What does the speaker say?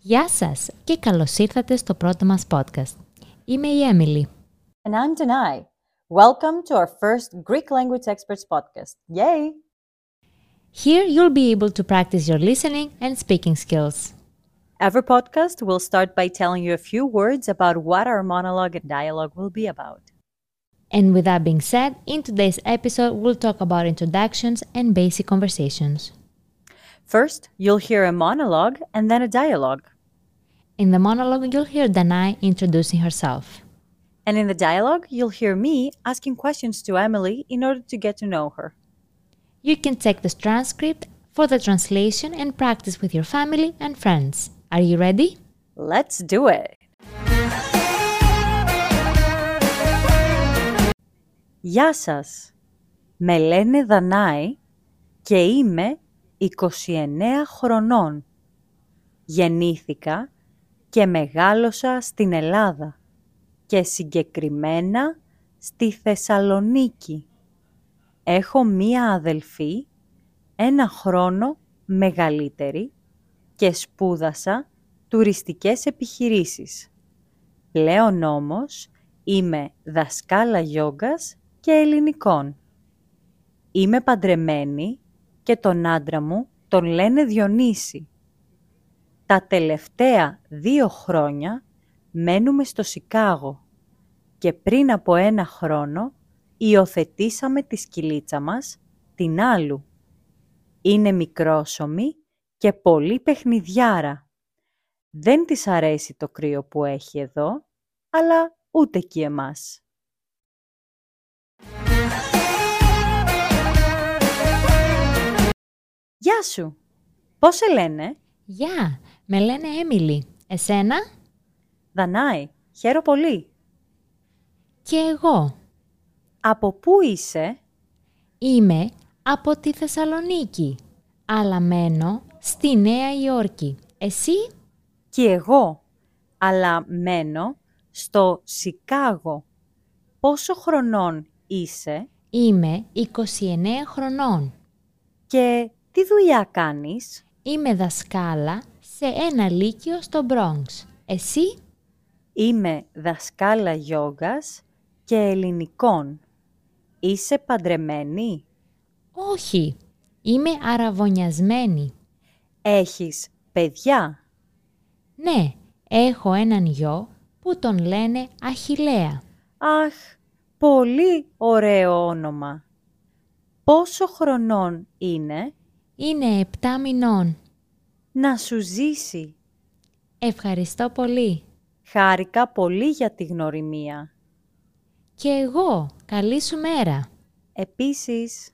Γεια σας και καλώς ήρθατε στο πρώτο μας podcast. Είμαι η Emily. And I'm Denai. Welcome to our first Greek Language Experts podcast. Yay! Here you'll be able to practice your listening and speaking skills. Every podcast will start by telling you a few words about what our monologue and dialogue will be about. And with that being said, in today's episode we'll talk about introductions and basic conversations. First, you'll hear a monologue and then a dialogue. In the monologue, you'll hear Danai introducing herself. And in the dialogue, you'll hear me asking questions to Emily in order to get to know her. You can check this transcript for the translation and practice with your family and friends. Are you ready? Let's do it! Γεια σας! Με λένε Δανάη και είμαι 29 χρονών. Γεννήθηκα και μεγάλωσα στην Ελλάδα και συγκεκριμένα στη Θεσσαλονίκη. Έχω μία αδελφή, ένα χρόνο μεγαλύτερη και σπούδασα τουριστικές επιχειρήσεις. Πλέον όμως είμαι δασκάλα γιόγκας και ελληνικών. Είμαι παντρεμένη και τον άντρα μου τον λένε Διονύση. Τα τελευταία δύο χρόνια μένουμε στο Σικάγο και πριν από ένα χρόνο υιοθετήσαμε τη σκυλίτσα μας, την Άλλου. Είναι μικρόσωμη και πολύ παιχνιδιάρα. Δεν της αρέσει το κρύο που έχει εδώ, αλλά ούτε και εμάς. Γεια σου! Πώς σε λένε; Γεια, με λένε Έμιλι. Εσένα; Δανάη, χαίρο πολύ. Και εγώ. Από πού είσαι; Είμαι από τη Θεσσαλονίκη, αλλά μένω στη Νέα Υόρκη. Εσύ; Και εγώ, αλλά μένω στο Σικάγο. Πόσο χρονών είσαι; Είμαι 29 χρονών. και τι δουλειά κάνεις; Είμαι δασκάλα σε ένα λύκειο στο Bronx. Εσύ; Είμαι δασκάλα γιόγκας και ελληνικών. Είσαι παντρεμένη; Όχι. Είμαι αραβωνιασμένη. Έχεις παιδιά; Ναι, έχω έναν γιο που τον λένε Αχιλέα. Αχ, πολύ ωραίο όνομα. Πόσο χρονών είναι; Είναι 7 μηνών. Να σου ζήσει. Ευχαριστώ πολύ. Χάρηκα πολύ για τη γνωριμία. Και εγώ. Καλή σου μέρα. Επίσης,